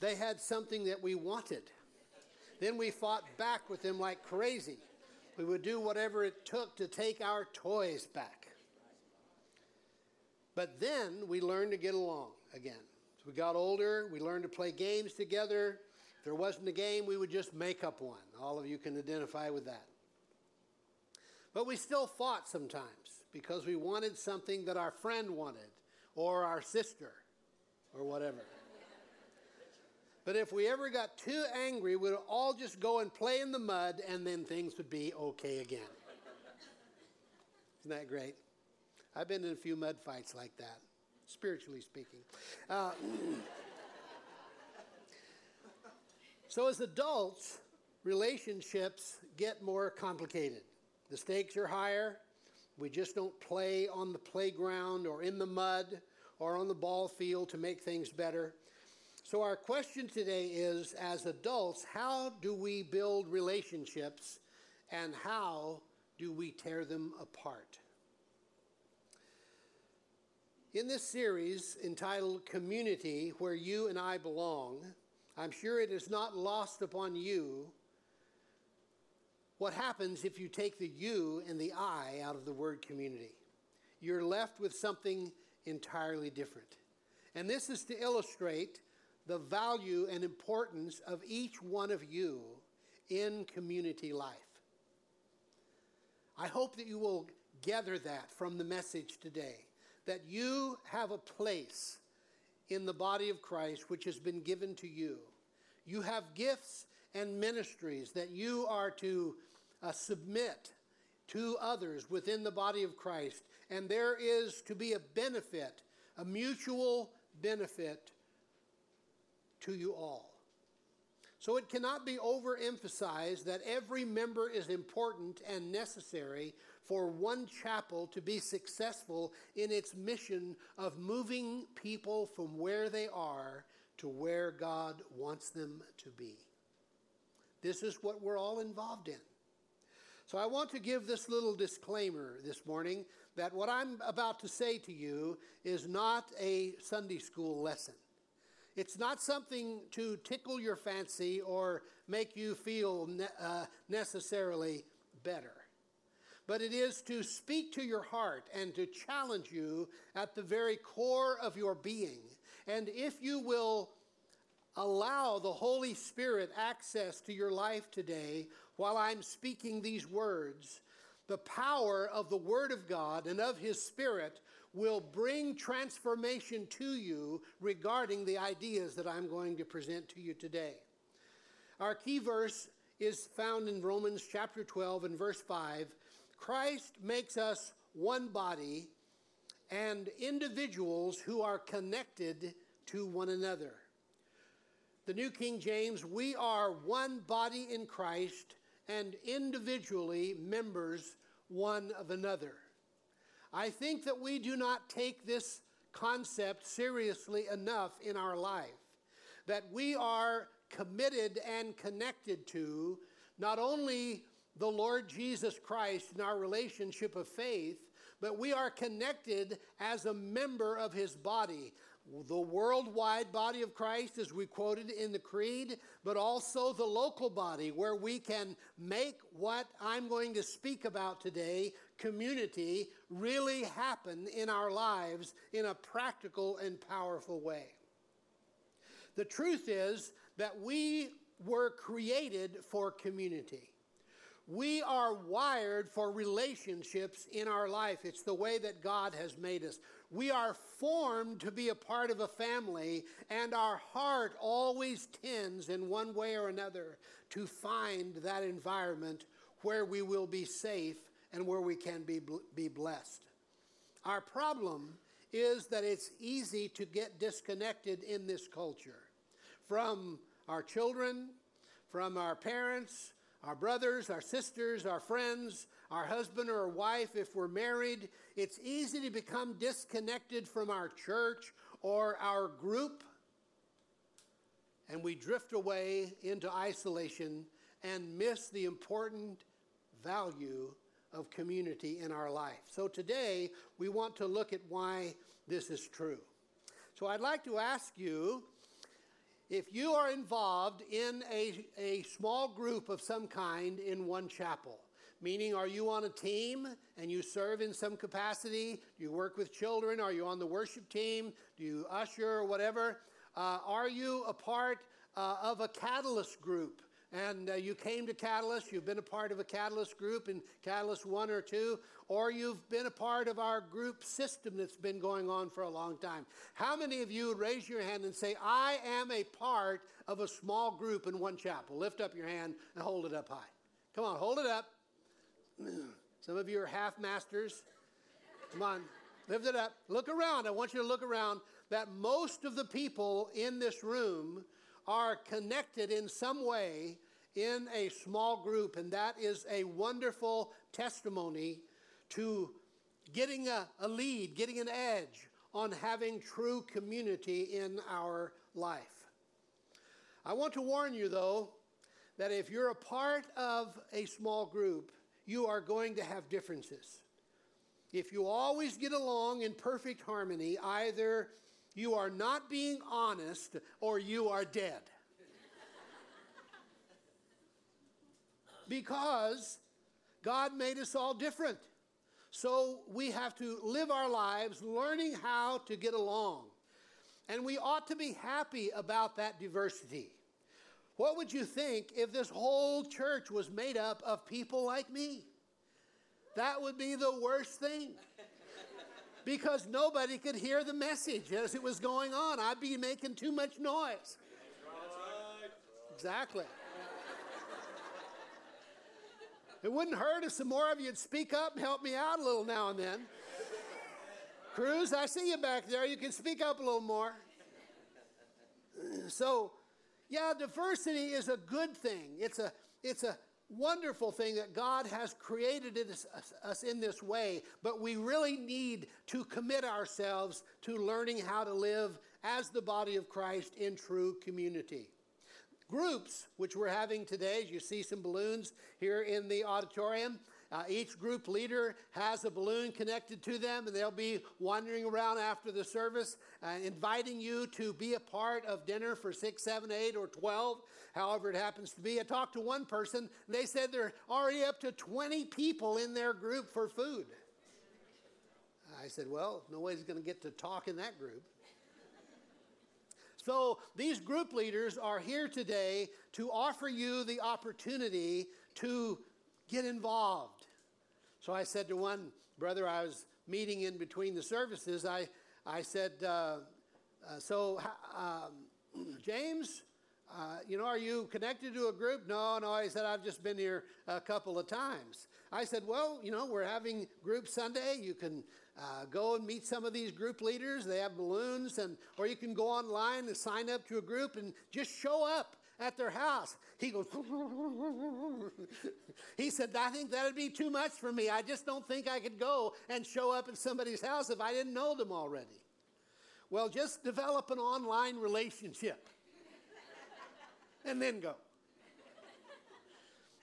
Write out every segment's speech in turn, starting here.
They had something that we wanted. Then we fought back with them like crazy. We would do whatever it took to take our toys back. But then we learned to get along again. We got older, we learned to play games together. If there wasn't a game, we would just make up one. All of you can identify with that. But we still fought sometimes because we wanted something that our friend wanted or our sister or whatever. But if we ever got too angry, we'd all just go and play in the mud and then things would be okay again. Isn't that great? I've been in a few mud fights like that, spiritually speaking. Uh, so, as adults, relationships get more complicated. The stakes are higher. We just don't play on the playground or in the mud or on the ball field to make things better. So, our question today is as adults, how do we build relationships and how do we tear them apart? In this series entitled Community, Where You and I Belong, I'm sure it is not lost upon you what happens if you take the you and the I out of the word community. You're left with something entirely different. And this is to illustrate the value and importance of each one of you in community life. I hope that you will gather that from the message today that you have a place in the body of Christ which has been given to you. You have gifts and ministries that you are to uh, submit to others within the body of Christ. And there is to be a benefit, a mutual benefit to you all. So it cannot be overemphasized that every member is important and necessary for one chapel to be successful in its mission of moving people from where they are to where God wants them to be. This is what we're all involved in. So I want to give this little disclaimer this morning that what I'm about to say to you is not a Sunday school lesson. It's not something to tickle your fancy or make you feel ne- uh, necessarily better. But it is to speak to your heart and to challenge you at the very core of your being. And if you will allow the Holy Spirit access to your life today while I'm speaking these words, the power of the Word of God and of His Spirit will bring transformation to you regarding the ideas that I'm going to present to you today. Our key verse is found in Romans chapter 12 and verse 5. Christ makes us one body and individuals who are connected to one another. The New King James, we are one body in Christ and individually members one of another. I think that we do not take this concept seriously enough in our life. That we are committed and connected to not only the Lord Jesus Christ in our relationship of faith, but we are connected as a member of his body the worldwide body of Christ, as we quoted in the Creed, but also the local body where we can make what I'm going to speak about today, community, really happen in our lives in a practical and powerful way. The truth is that we were created for community. We are wired for relationships in our life. It's the way that God has made us. We are formed to be a part of a family, and our heart always tends, in one way or another, to find that environment where we will be safe and where we can be, be blessed. Our problem is that it's easy to get disconnected in this culture from our children, from our parents, our brothers, our sisters, our friends, our husband or wife, if we're married, it's easy to become disconnected from our church or our group, and we drift away into isolation and miss the important value of community in our life. So today, we want to look at why this is true. So I'd like to ask you if you are involved in a, a small group of some kind in one chapel, meaning are you on a team and you serve in some capacity? Do you work with children? Are you on the worship team? Do you usher or whatever? Uh, are you a part uh, of a catalyst group? And uh, you came to Catalyst, you've been a part of a Catalyst group in Catalyst 1 or 2, or you've been a part of our group system that's been going on for a long time. How many of you would raise your hand and say, I am a part of a small group in one chapel? Lift up your hand and hold it up high. Come on, hold it up. Some of you are half masters. Come on, lift it up. Look around. I want you to look around that most of the people in this room are connected in some way in a small group, and that is a wonderful testimony to getting a, a, lead, getting an edge on having true community in our life. I want to warn you, though, that if you're a part of a small group, you are going to have differences. If you always get along in perfect harmony, either you are not being honest or you are dead. because God made us all different. So we have to live our lives learning how to get along. And we ought to be happy about that diversity. What would you think if this whole church was made up of people like me? That would be the worst thing because nobody could hear the message as it was going on. I'd be making too much noise. Exactly. It wouldn't hurt if some more of you'd speak up and help me out a little now and then. Cruz, I see you back there. You can speak up a little more. So, yeah, diversity is a good thing. It's a it's a wonderful thing that God has created us, in this way, but we really need to commit ourselves to learning how to live as the body of Christ in true community. Groups, which we're having today, as you see some balloons here in the auditorium, uh, each group leader has a balloon connected to them, and they'll be wandering around after the service, uh, inviting you to be a part of dinner for six, seven, eight, or 12, however it happens to be. I talked to one person, they said they're already up to 20 people in their group for food. I said, Well, nobody's going to get to talk in that group. So, these group leaders are here today to offer you the opportunity to get involved. So I said to one brother I was meeting in between the services, I, I said, uh, uh, So, um, James, uh, you know, are you connected to a group? No, no. He said, I've just been here a couple of times. I said, Well, you know, we're having group Sunday. You can uh, go and meet some of these group leaders. They have balloons, and or you can go online and sign up to a group and just show up at their house. He goes, he said, I think that'd be too much for me. I just don't think I could go and show up at somebody's house if I didn't know them already. Well, just develop an online relationship and then go.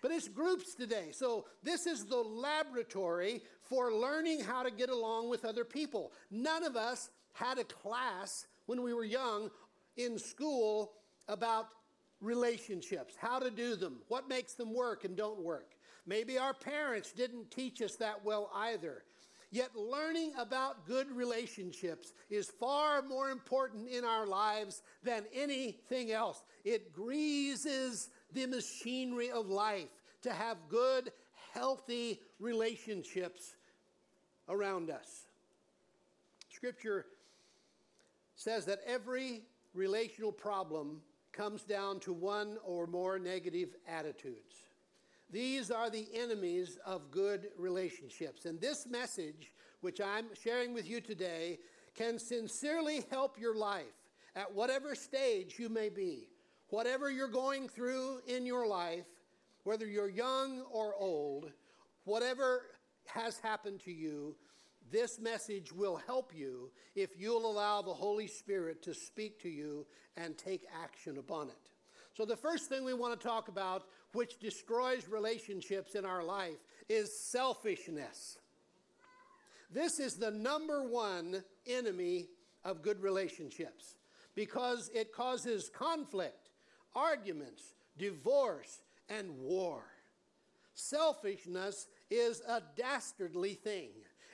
But it's groups today. So this is the laboratory for learning how to get along with other people. None of us had a class when we were young in school about relationships, how to do them, what makes them work and don't work. Maybe our parents didn't teach us that well either. Yet, learning about good relationships is far more important in our lives than anything else. It greases the machinery of life to have good, healthy relationships around us. Scripture says that every relational problem comes down to one or more negative attitudes. These are the enemies of good relationships. And this message, which I'm sharing with you today, can sincerely help your life at whatever stage you may be. Whatever you're going through in your life, whether you're young or old, whatever has happened to you, this message will help you if you'll allow the Holy Spirit to speak to you and take action upon it. So, the first thing we want to talk about, which destroys relationships in our life, is selfishness. This is the number one enemy of good relationships because it causes conflict, arguments, divorce, and war. Selfishness is a dastardly thing,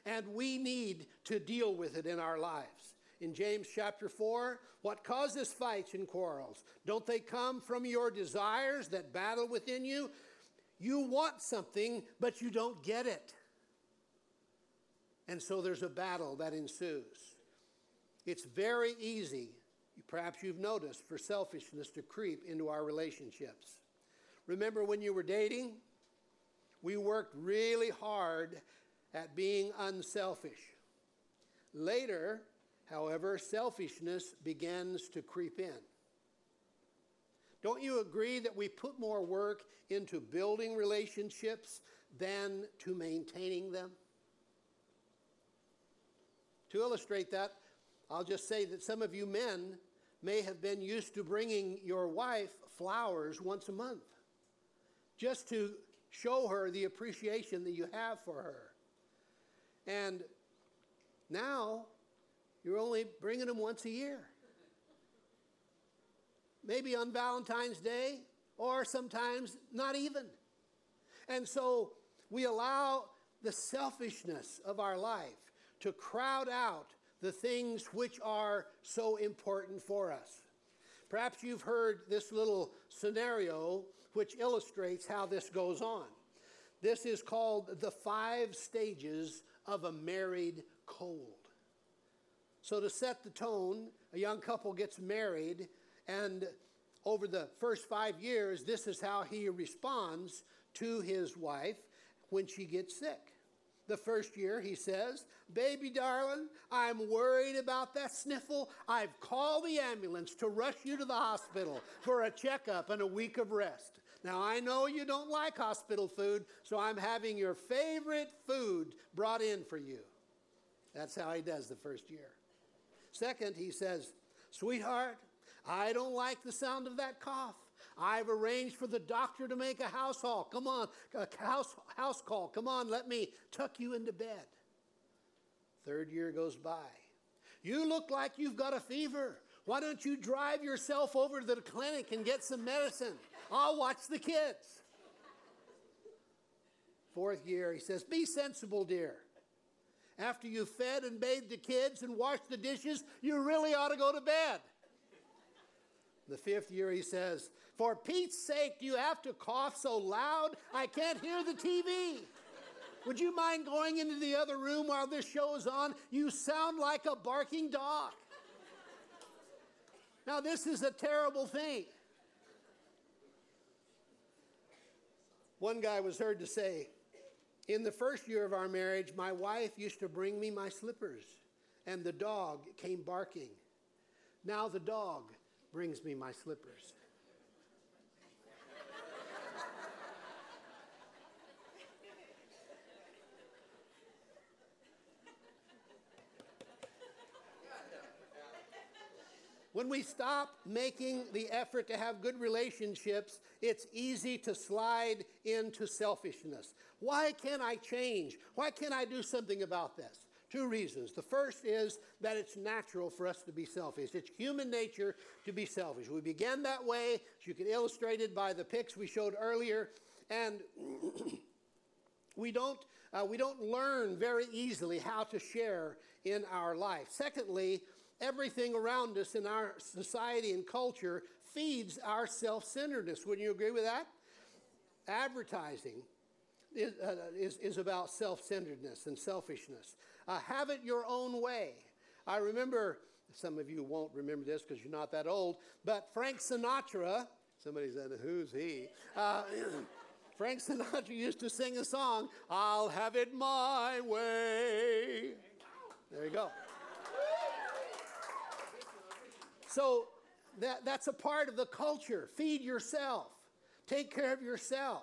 and we need to deal with it in our lives. In James chapter 4, what causes fights and quarrels? Don't they come from your desires that battle within you? You want something, but you don't get it. And so there's a battle that ensues. It's very easy, perhaps you've noticed, for selfishness to creep into our relationships. Remember when you were dating? We worked really hard at being unselfish. Later, however, selfishness begins to creep in. Don't you agree that we put more work into building relationships than to maintaining them? To illustrate that, I'll just say that some of you men may have been used to bringing your wife flowers once a month just to show her the appreciation that you have for her. And now you're only bringing them once a year. Maybe on Valentine's Day, or sometimes not even. And so we allow the selfishness of our life to crowd out the things which are so important for us. Perhaps you've heard this little scenario which illustrates how this goes on. This is called the five stages of a married cold. So, to set the tone, a young couple gets married, and over the first five years, this is how he responds to his wife when she gets sick. The first year, he says, Baby darling, I'm worried about that sniffle. I've called the ambulance to rush you to the hospital for a checkup and a week of rest. Now, I know you don't like hospital food, so I'm having your favorite food brought in for you. That's how he does the first year. Second, he says, Sweetheart, I don't like the sound of that cough. I've arranged for the doctor to make a house call. Come on, a house, house call. Come on, let me tuck you into bed. Third year goes by. You look like you've got a fever. Why don't you drive yourself over to the clinic and get some medicine? I'll watch the kids. Fourth year, he says, Be sensible, dear. After you've fed and bathed the kids and washed the dishes, you really ought to go to bed. The fifth year, he says, For Pete's sake, do you have to cough so loud I can't hear the TV? Would you mind going into the other room while this show is on? You sound like a barking dog. Now, this is a terrible thing. One guy was heard to say, In the first year of our marriage, my wife used to bring me my slippers, and the dog came barking. Now the dog brings me my slippers. When we stop making the effort to have good relationships, it's easy to slide into selfishness. Why can't I change? Why can't I do something about this? Two reasons. The first is that it's natural for us to be selfish. It's human nature to be selfish. We began that way, as you can illustrate it by the pics we showed earlier, and we don't uh, we don't learn very easily how to share in our life. Secondly, everything around us in our society and culture feeds our self-centeredness. Wouldn't you agree with that? Advertising is, uh, is, is about self-centeredness and selfishness. Uh, have it your own way. I remember, some of you won't remember this because you're not that old, but Frank Sinatra, somebody said, who's he? Uh, Frank Sinatra used to sing a song, I'll have it my way. There you go. So that, that's a part of the culture. Feed yourself. Take care of yourself.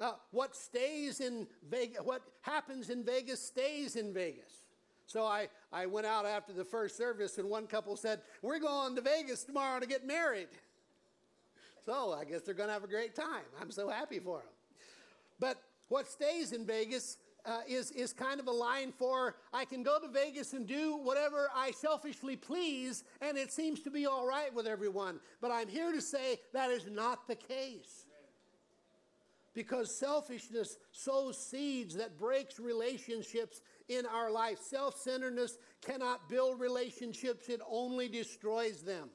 Uh, what stays in Vegas, what happens in Vegas stays in Vegas. So I, I went out after the first service, and one couple said, We're going to Vegas tomorrow to get married. So I guess they're going to have a great time. I'm so happy for them. But what stays in Vegas uh, is, is kind of a line for I can go to Vegas and do whatever I selfishly please, and it seems to be all right with everyone. But I'm here to say that is not the case. Because selfishness sows seeds that breaks relationships in our life. Self-centeredness cannot build relationships, it only destroys them.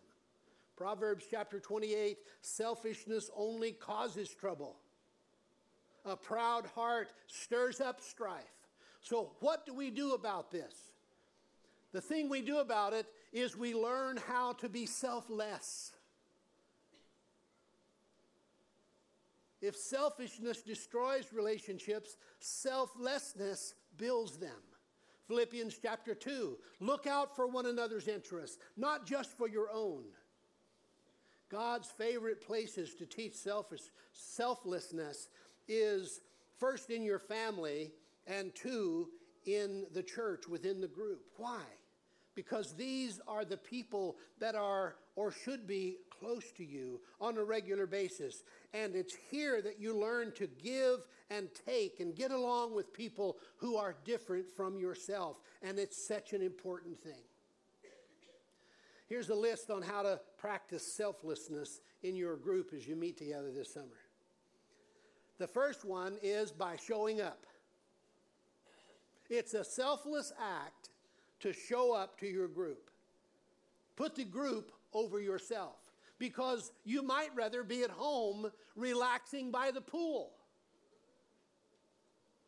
Proverbs chapter 28, selfishness only causes trouble a proud heart stirs up strife. So, what do we do about this? The thing we do about it is we learn how to be selfless. If selfishness destroys relationships, selflessness builds them. Philippians chapter 2 look out for one another's interests, not just for your own. God's favorite places to teach selfish, selflessness is first in your family and two in the church within the group. Why? Because these are the people that are or should be close to you on a regular basis. And it's here that you learn to give and take and get along with people who are different from yourself. And it's such an important thing. Here's a list on how to practice selflessness in your group as you meet together this summer. The first one is by showing up. It's a selfless act to show up to your group. Put the group over yourself because you might rather be at home relaxing by the pool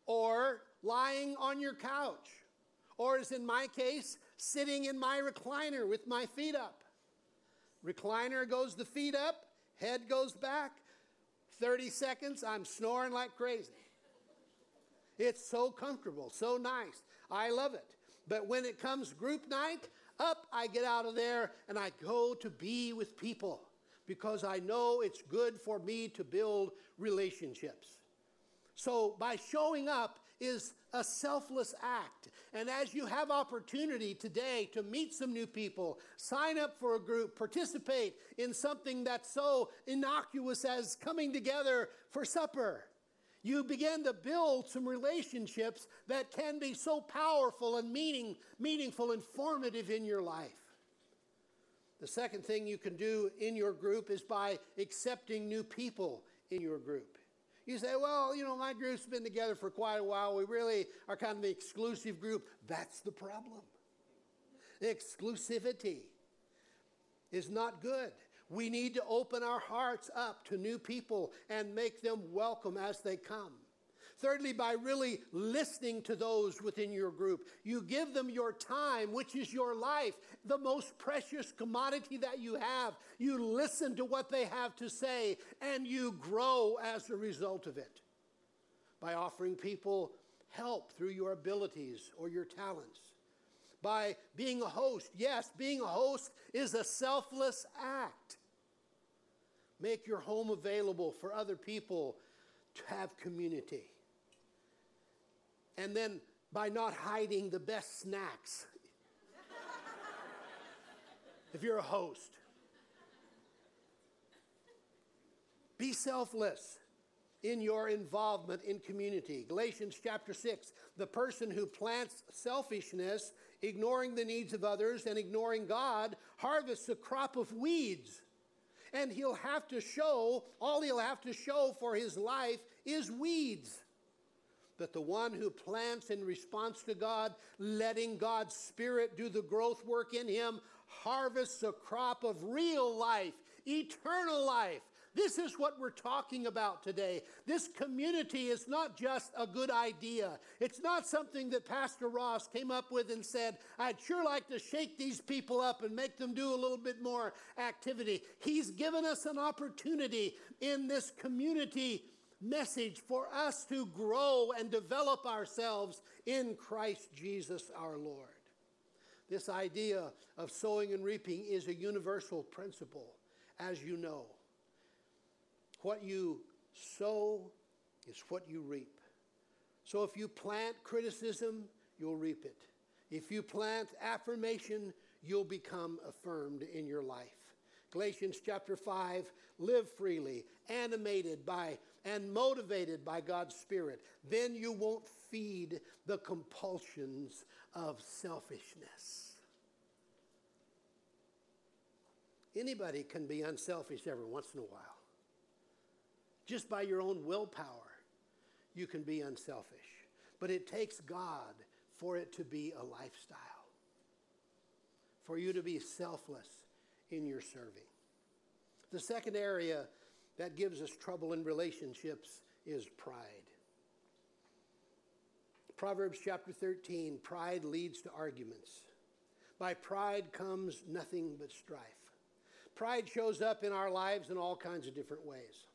or lying on your couch or, as in my case, sitting in my recliner with my feet up. Recliner goes the feet up, head goes back, 30 seconds, I'm snoring like crazy. It's so comfortable, so nice. I love it. But when it comes group night, up I get out of there and I go to be with people because I know it's good for me to build relationships. So by showing up, is a selfless act. And as you have opportunity today to meet some new people, sign up for a group, participate in something that's so innocuous as coming together for supper. You begin to build some relationships that can be so powerful and meaning, meaningful and formative in your life. The second thing you can do in your group is by accepting new people in your group. You say, well, you know, my group's been together for quite a while. We really are kind of an exclusive group. That's the problem. Exclusivity is not good. We need to open our hearts up to new people and make them welcome as they come. Thirdly, by really listening to those within your group, you give them your time, which is your life, the most precious commodity that you have. You listen to what they have to say, and you grow as a result of it. By offering people help through your abilities or your talents. By being a host. Yes, being a host is a selfless act. Make your home available for other people to have community and then by not hiding the best snacks. if you're a host, be selfless in your involvement in community. Galatians chapter 6 the person who plants selfishness, ignoring the needs of others and ignoring God, harvests a crop of weeds. And he'll have to show, all he'll have to show for his life is weeds. But the one who plants in response to God, letting God's Spirit do the growth work in him, harvests a crop of real life, eternal life. This is what we're talking about today. This community is not just a good idea. It's not something that Pastor Ross came up with and said, I'd sure like to shake these people up and make them do a little bit more activity. He's given us an opportunity in this community message for us to grow and develop ourselves in Christ Jesus our Lord. This idea of sowing and reaping is a universal principle, as you know. What you sow is what you reap. So if you plant criticism, you'll reap it. If you plant affirmation, you'll become affirmed in your life. Galatians chapter 5 live freely, animated by and motivated by God's Spirit. Then you won't feed the compulsions of selfishness. Anybody can be unselfish every once in a while. Just by your own willpower, you can be unselfish. But it takes God for it to be a lifestyle, for you to be selfless in your serving. The second area that gives us trouble in relationships is pride. Proverbs chapter 13 pride leads to arguments. By pride comes nothing but strife. Pride shows up in our lives in all kinds of different ways.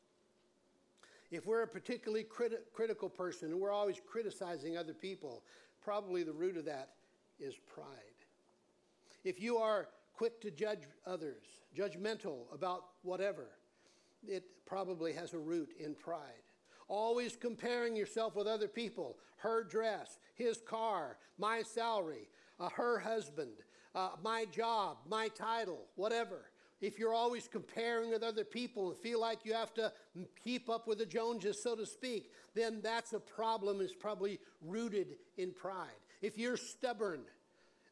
If we're a particularly criti- critical person and we're always criticizing other people, probably the root of that is pride. If you are quick to judge others, judgmental about whatever, it probably has a root in pride. Always comparing yourself with other people, her dress, his car, my salary, uh, her husband, uh, my job, my title, whatever. If you're always comparing with other people and feel like you have to keep up with the Joneses, so to speak, then that's a problem. It's probably rooted in pride. If you're stubborn,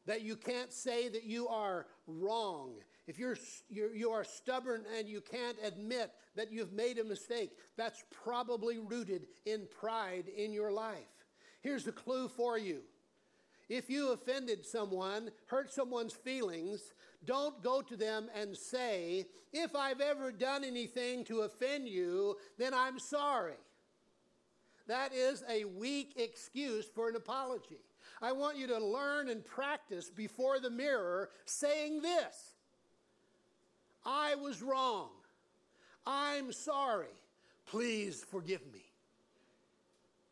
that you can't say that you are wrong. If you're, you're, you are stubborn and you can't admit that you've made a mistake, that's probably rooted in pride in your life. Here's a clue for you. If you offended someone, hurt someone's feelings, don't go to them and say, If I've ever done anything to offend you, then I'm sorry. That is a weak excuse for an apology. I want you to learn and practice before the mirror saying this I was wrong. I'm sorry. Please forgive me.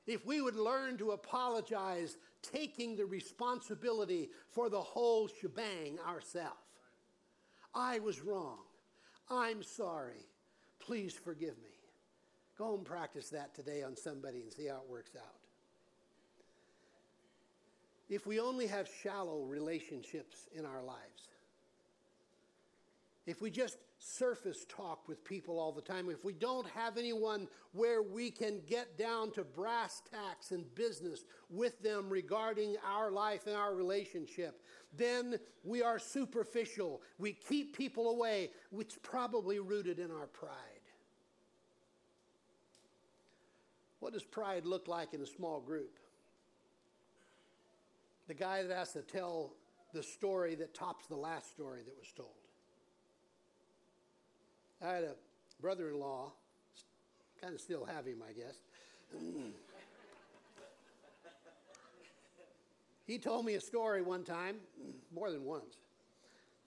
If we would learn to apologize, taking the responsibility for the whole shebang ourselves. I was wrong. I'm sorry. Please forgive me. Go and practice that today on somebody and see how it works out. If we only have shallow relationships in our lives, if we just surface talk with people all the time, if we don't have anyone where we can get down to brass tacks and business with them regarding our life and our relationship, then we are superficial. We keep people away, which probably rooted in our pride. What does pride look like in a small group? The guy that has to tell the story that tops the last story that was told. I had a brother in law, kind of still have him, I guess. he told me a story one time, more than once,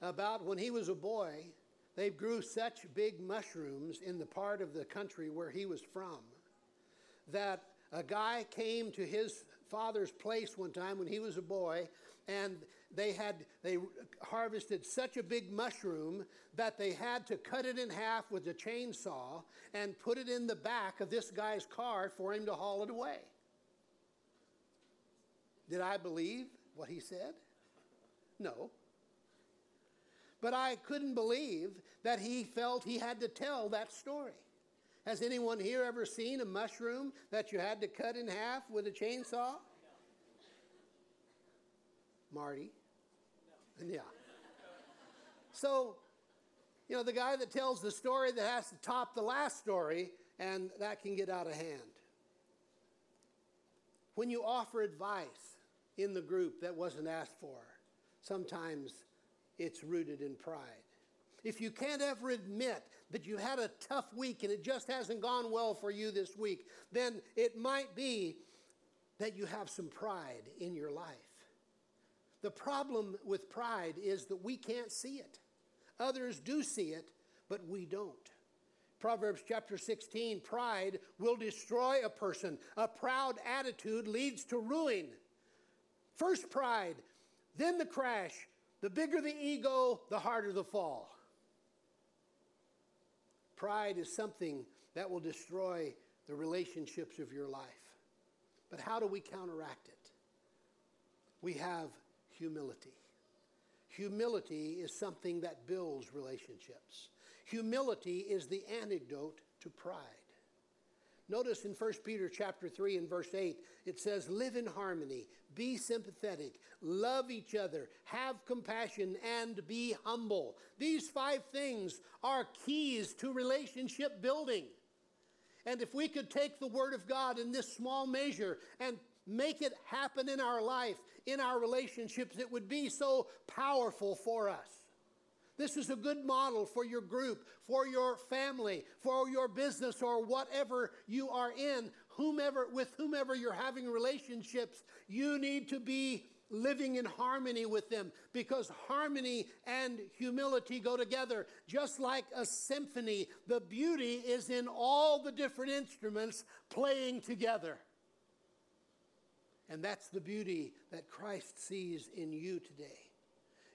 about when he was a boy, they grew such big mushrooms in the part of the country where he was from that a guy came to his father's place one time when he was a boy and they had they harvested such a big mushroom that they had to cut it in half with a chainsaw and put it in the back of this guy's car for him to haul it away. Did I believe what he said? No. But I couldn't believe that he felt he had to tell that story. Has anyone here ever seen a mushroom that you had to cut in half with a chainsaw? Marty? No. Yeah. So, you know, the guy that tells the story that has to top the last story, and that can get out of hand. When you offer advice in the group that wasn't asked for, sometimes it's rooted in pride. If you can't ever admit that you had a tough week and it just hasn't gone well for you this week, then it might be that you have some pride in your life. The problem with pride is that we can't see it. Others do see it, but we don't. Proverbs chapter 16 pride will destroy a person. A proud attitude leads to ruin. First pride, then the crash. The bigger the ego, the harder the fall. Pride is something that will destroy the relationships of your life. But how do we counteract it? We have humility. Humility is something that builds relationships. Humility is the antidote to pride. Notice in 1 Peter chapter 3 and verse 8, it says, Live in harmony, be sympathetic, love each other, have compassion, and be humble. These five things are keys to relationship building. And if we could take the Word of God in this small measure and make it happen in our life, in our relationships, it would be so powerful for us. This is a good model for your group, for your family, for your business, or whatever you are in. Whomever, with whomever you're having relationships, you need to be living in harmony with them because harmony and humility go together. Just like a symphony, the beauty is in all the different instruments playing together. And that's the beauty that Christ sees in you today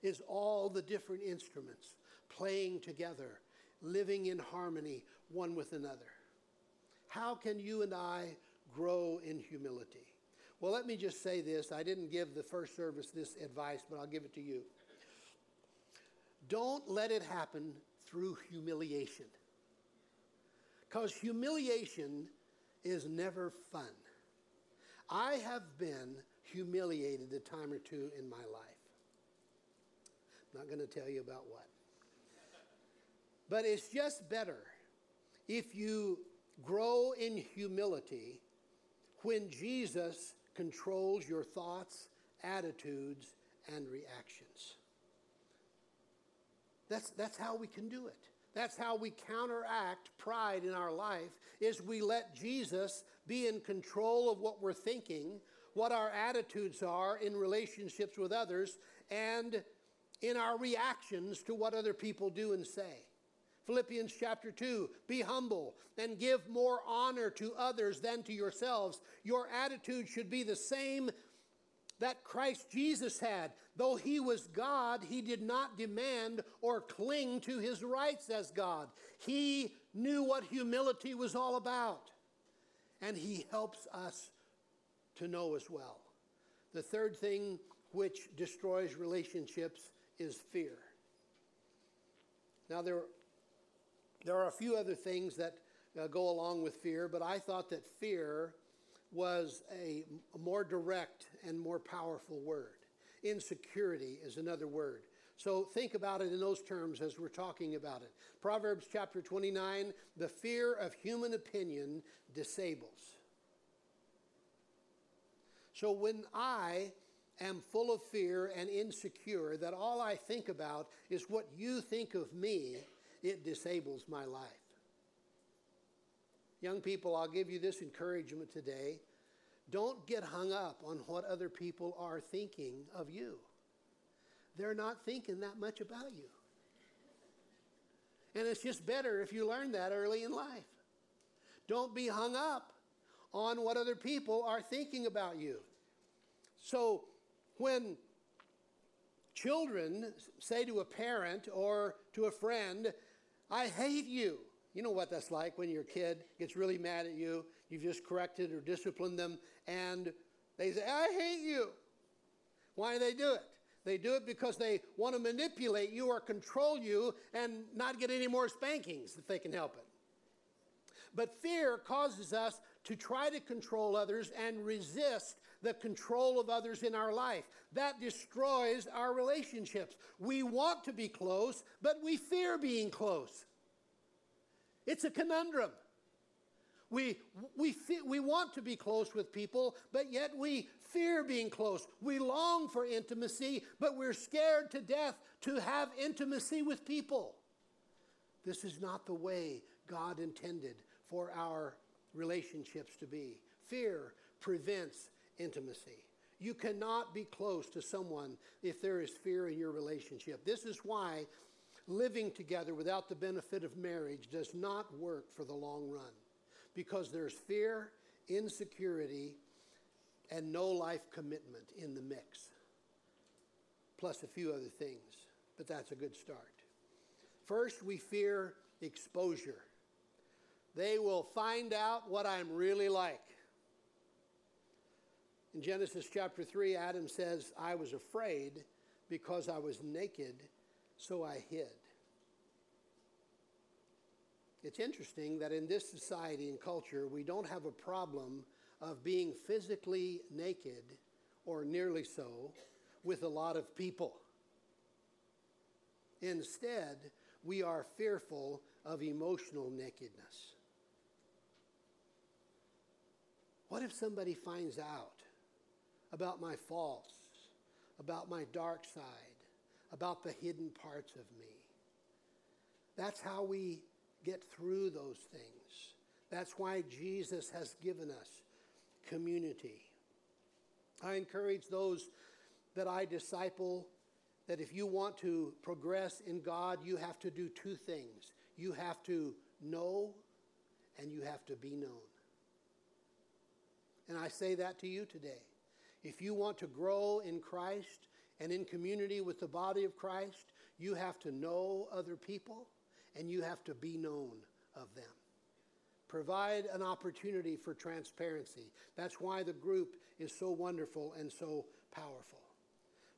is all the different instruments playing together, living in harmony one with another. How can you and I grow in humility? Well, let me just say this. I didn't give the first service this advice, but I'll give it to you. Don't let it happen through humiliation. Because humiliation is never fun. I have been humiliated a time or two in my life. Not going to tell you about what. But it's just better if you grow in humility when Jesus controls your thoughts, attitudes, and reactions. That's, that's how we can do it. That's how we counteract pride in our life is we let Jesus be in control of what we're thinking, what our attitudes are in relationships with others, and in our reactions to what other people do and say. Philippians chapter 2 Be humble and give more honor to others than to yourselves. Your attitude should be the same that Christ Jesus had. Though he was God, he did not demand or cling to his rights as God. He knew what humility was all about, and he helps us to know as well. The third thing which destroys relationships is fear. Now, there, there are a few other things that uh, go along with fear, but I thought that fear was a, a more direct and more powerful word. Insecurity is another word. So think about it in those terms as we're talking about it. Proverbs chapter 29 the fear of human opinion disables. So when I am full of fear and insecure, that all I think about is what you think of me, it disables my life. Young people, I'll give you this encouragement today. Don't get hung up on what other people are thinking of you. They're not thinking that much about you. And it's just better if you learn that early in life. Don't be hung up on what other people are thinking about you. So when children say to a parent or to a friend, I hate you. You know what that's like when your kid gets really mad at you. You've just corrected or disciplined them, and they say, I hate you. Why do they do it? They do it because they want to manipulate you or control you and not get any more spankings if they can help it. But fear causes us to try to control others and resist the control of others in our life. That destroys our relationships. We want to be close, but we fear being close. It's a conundrum. We, we, we want to be close with people, but yet we fear being close. We long for intimacy, but we're scared to death to have intimacy with people. This is not the way God intended for our relationships to be. Fear prevents intimacy. You cannot be close to someone if there is fear in your relationship. This is why living together without the benefit of marriage does not work for the long run because there's fear, insecurity, and no life commitment in the mix, plus a few other things, but that's a good start. First, we fear exposure. They will find out what I'm really like. In Genesis chapter 3, Adam says, I was afraid because I was naked, so I hid. It's interesting that in this society and culture, we don't have a problem of being physically naked or nearly so with a lot of people. Instead, we are fearful of emotional nakedness. What if somebody finds out about my faults, about my dark side, about the hidden parts of me? That's how we get through those things. That's why Jesus has given us community. I encourage those that I disciple that if you want to progress in God, you have to do two things you have to know and you have to be known. And I say that to you today. If you want to grow in Christ and in community with the body of Christ, you have to know other people and you have to be known of them. Provide an opportunity for transparency. That's why the group is so wonderful and so powerful.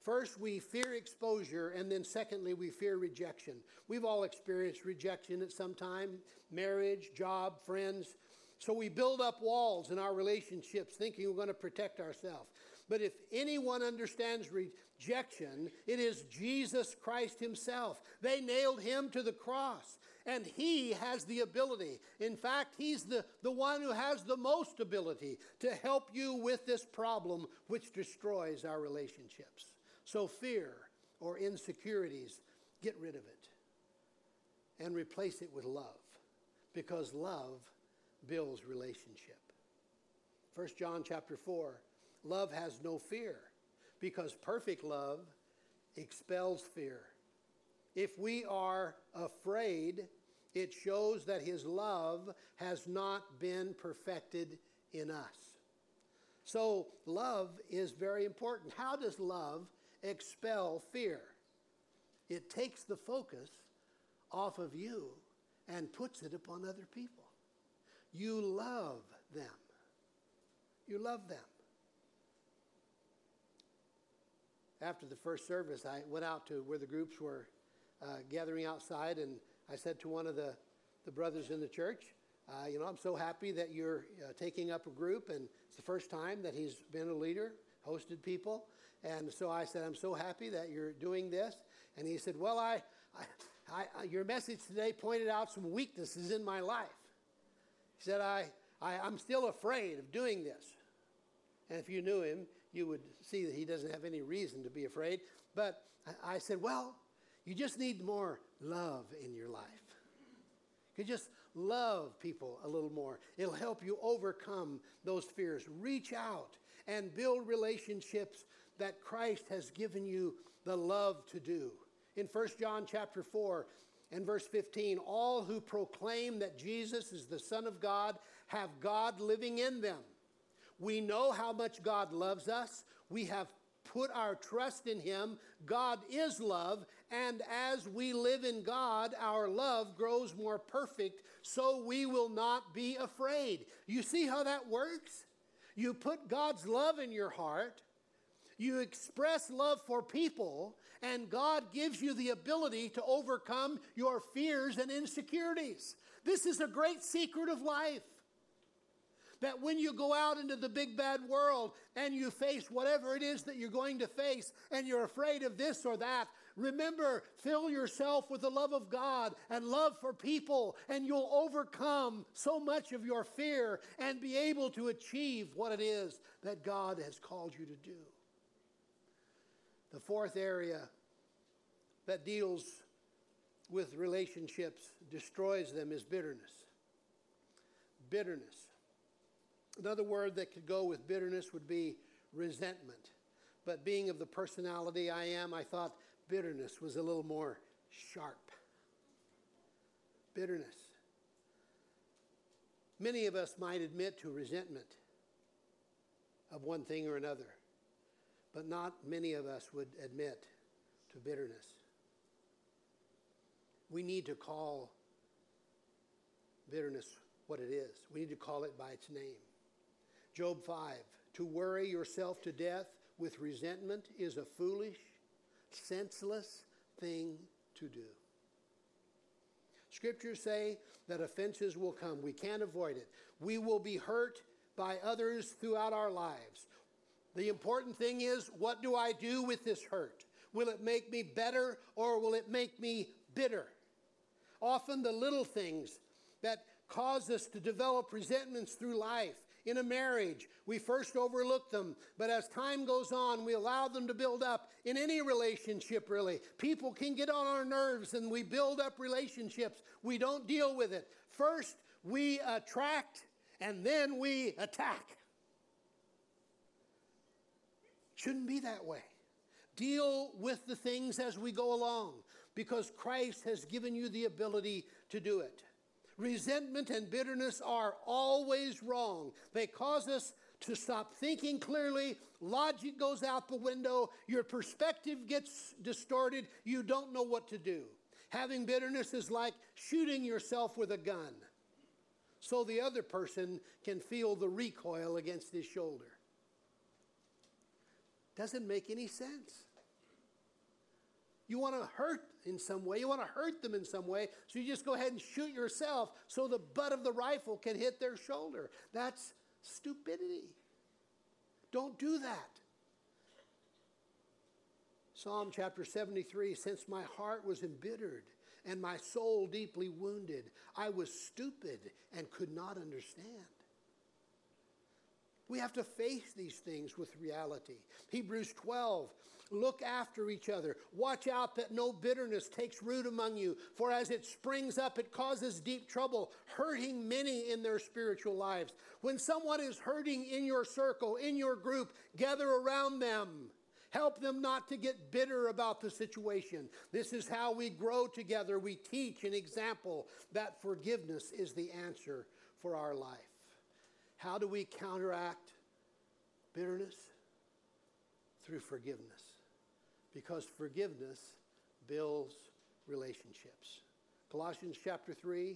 First, we fear exposure, and then secondly, we fear rejection. We've all experienced rejection at some time marriage, job, friends. So we build up walls in our relationships thinking we're going to protect ourselves. But if anyone understands rejection, it is Jesus Christ Himself. They nailed Him to the cross, and He has the ability. In fact, He's the, the one who has the most ability to help you with this problem which destroys our relationships. So, fear or insecurities, get rid of it and replace it with love because love builds relationship. 1 John chapter 4 love has no fear because perfect love expels fear. If we are afraid, it shows that his love has not been perfected in us. So, love is very important. How does love expel fear. It takes the focus off of you and puts it upon other people. You love them. You love them. After the first service, I went out to where the groups were uh, gathering outside, and I said to one of the, the brothers in the church, uh, You know, I'm so happy that you're uh, taking up a group, and it's the first time that he's been a leader, hosted people. And so I said, I'm so happy that you're doing this. And he said, Well, I, I, I, your message today pointed out some weaknesses in my life. He said, I, I, I'm still afraid of doing this. And if you knew him, you would see that he doesn't have any reason to be afraid. But I, I said, Well, you just need more love in your life. You just love people a little more. It'll help you overcome those fears. Reach out and build relationships that Christ has given you the love to do. In 1 John chapter 4 and verse 15, all who proclaim that Jesus is the Son of God have God living in them. We know how much God loves us. We have put our trust in Him. God is love, and as we live in God, our love grows more perfect, so we will not be afraid. You see how that works? You put God's love in your heart, you express love for people, and God gives you the ability to overcome your fears and insecurities. This is a great secret of life. That when you go out into the big bad world and you face whatever it is that you're going to face and you're afraid of this or that, remember, fill yourself with the love of God and love for people, and you'll overcome so much of your fear and be able to achieve what it is that God has called you to do. The fourth area that deals with relationships, destroys them, is bitterness. Bitterness. Another word that could go with bitterness would be resentment. But being of the personality I am, I thought bitterness was a little more sharp. Bitterness. Many of us might admit to resentment of one thing or another but not many of us would admit to bitterness. We need to call bitterness what it is. We need to call it by its name. Job 5 To worry yourself to death with resentment is a foolish, senseless thing to do. Scriptures say that offenses will come. We can't avoid it. We will be hurt by others throughout our lives. The important thing is what do I do with this hurt? Will it make me better or will it make me bitter? Often the little things that cause us to develop resentments through life. In a marriage, we first overlook them, but as time goes on, we allow them to build up. In any relationship, really, people can get on our nerves and we build up relationships. We don't deal with it. First, we attract and then we attack. Shouldn't be that way. Deal with the things as we go along because Christ has given you the ability to do it. Resentment and bitterness are always wrong. They cause us to stop thinking clearly. Logic goes out the window. Your perspective gets distorted. You don't know what to do. Having bitterness is like shooting yourself with a gun so the other person can feel the recoil against his shoulder. Doesn't make any sense. You want to hurt in some way, you want to hurt them in some way, so you just go ahead and shoot yourself so the butt of the rifle can hit their shoulder. That's stupidity. Don't do that. Psalm chapter 73 Since my heart was embittered and my soul deeply wounded, I was stupid and could not understand. We have to face these things with reality. Hebrews 12 Look after each other. Watch out that no bitterness takes root among you, for as it springs up, it causes deep trouble, hurting many in their spiritual lives. When someone is hurting in your circle, in your group, gather around them. Help them not to get bitter about the situation. This is how we grow together. We teach an example that forgiveness is the answer for our life. How do we counteract bitterness? Through forgiveness because forgiveness builds relationships. Colossians chapter 3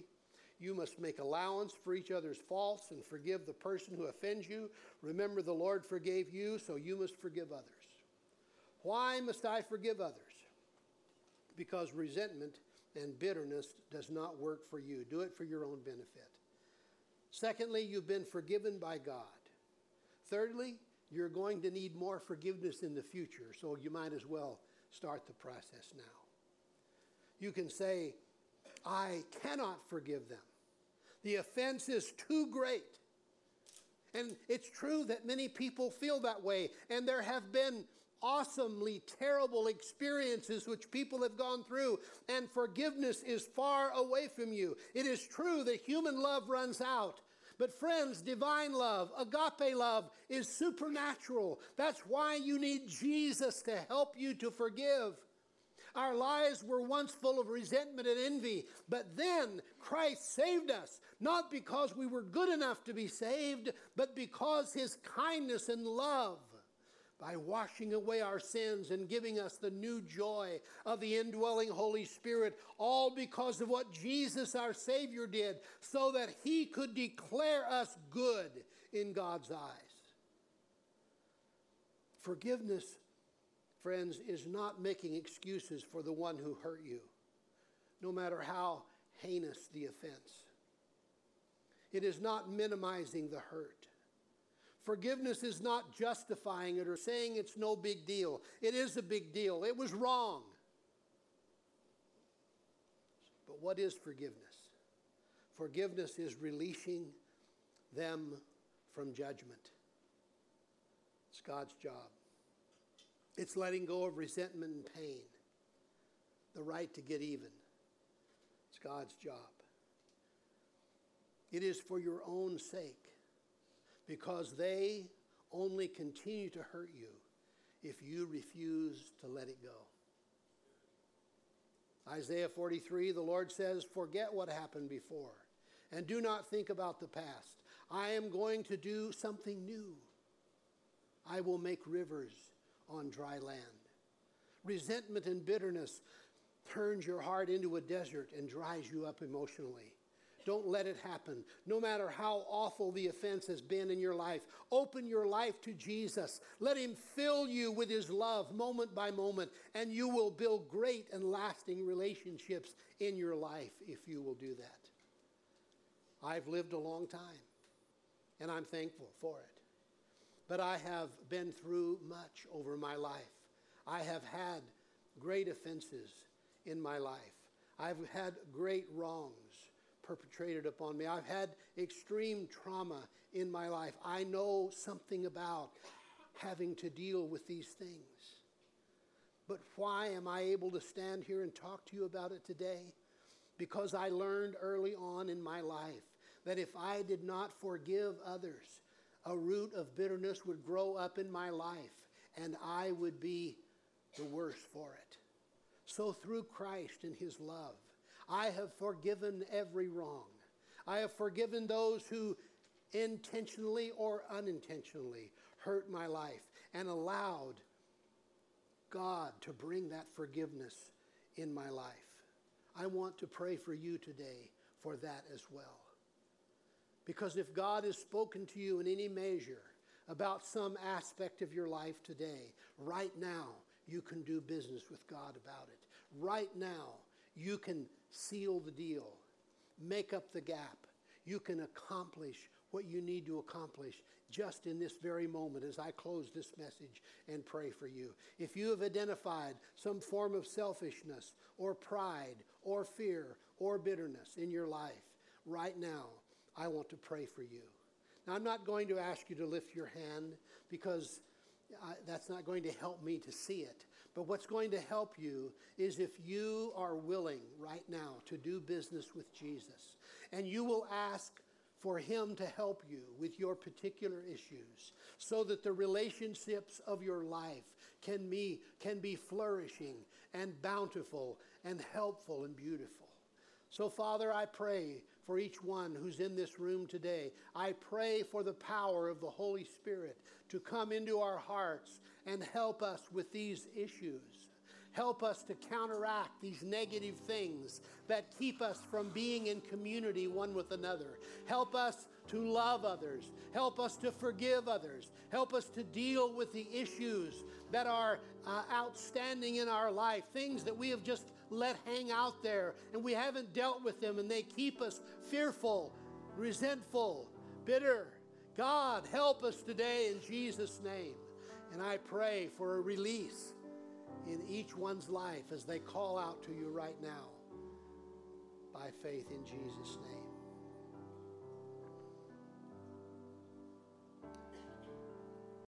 you must make allowance for each other's faults and forgive the person who offends you. Remember, the Lord forgave you, so you must forgive others. Why must I forgive others? Because resentment and bitterness does not work for you. Do it for your own benefit. Secondly, you've been forgiven by God. Thirdly, you're going to need more forgiveness in the future, so you might as well start the process now. You can say, I cannot forgive them. The offense is too great. And it's true that many people feel that way, and there have been awesomely terrible experiences which people have gone through, and forgiveness is far away from you. It is true that human love runs out, but, friends, divine love, agape love, is supernatural. That's why you need Jesus to help you to forgive. Our lives were once full of resentment and envy, but then Christ saved us, not because we were good enough to be saved, but because his kindness and love by washing away our sins and giving us the new joy of the indwelling Holy Spirit, all because of what Jesus our Savior did, so that He could declare us good in God's eyes. Forgiveness, friends, is not making excuses for the one who hurt you, no matter how heinous the offense. It is not minimizing the hurt. Forgiveness is not justifying it or saying it's no big deal. It is a big deal. It was wrong. But what is forgiveness? Forgiveness is releasing them from judgment. It's God's job. It's letting go of resentment and pain, the right to get even. It's God's job. It is for your own sake because they only continue to hurt you if you refuse to let it go. Isaiah 43, the Lord says, Forget what happened before and do not think about the past. I am going to do something new. I will make rivers on dry land. Resentment and bitterness turns your heart into a desert and dries you up emotionally. Don't let it happen. No matter how awful the offense has been in your life, open your life to Jesus. Let Him fill you with His love moment by moment, and you will build great and lasting relationships in your life if you will do that. I've lived a long time, and I'm thankful for it. But I have been through much over my life. I have had great offenses in my life. I've had great wrongs perpetrated upon me. I've had extreme trauma in my life. I know something about having to deal with these things. But why am I able to stand here and talk to you about it today? Because I learned early on in my life that if I did not forgive others, a root of bitterness would grow up in my life and I would be the worse for it. So, through Christ and His love, I have forgiven every wrong. I have forgiven those who intentionally or unintentionally hurt my life and allowed God to bring that forgiveness in my life. I want to pray for you today for that as well. Because if God has spoken to you in any measure about some aspect of your life today, right now, you can do business with God about it. Right now, you can seal the deal, make up the gap. You can accomplish what you need to accomplish just in this very moment as I close this message and pray for you. If you have identified some form of selfishness or pride or fear or bitterness in your life, right now, I want to pray for you. Now, I'm not going to ask you to lift your hand because uh, that's not going to help me to see it. But what's going to help you is if you are willing right now to do business with Jesus and you will ask for Him to help you with your particular issues so that the relationships of your life can be, can be flourishing and bountiful and helpful and beautiful. So, Father, I pray for each one who's in this room today. I pray for the power of the Holy Spirit to come into our hearts and help us with these issues. Help us to counteract these negative things that keep us from being in community one with another. Help us to love others. Help us to forgive others. Help us to deal with the issues that are uh, outstanding in our life, things that we have just let hang out there and we haven't dealt with them and they keep us fearful, resentful, bitter. God, help us today in Jesus' name. And I pray for a release in each one's life as they call out to you right now by faith in Jesus' name.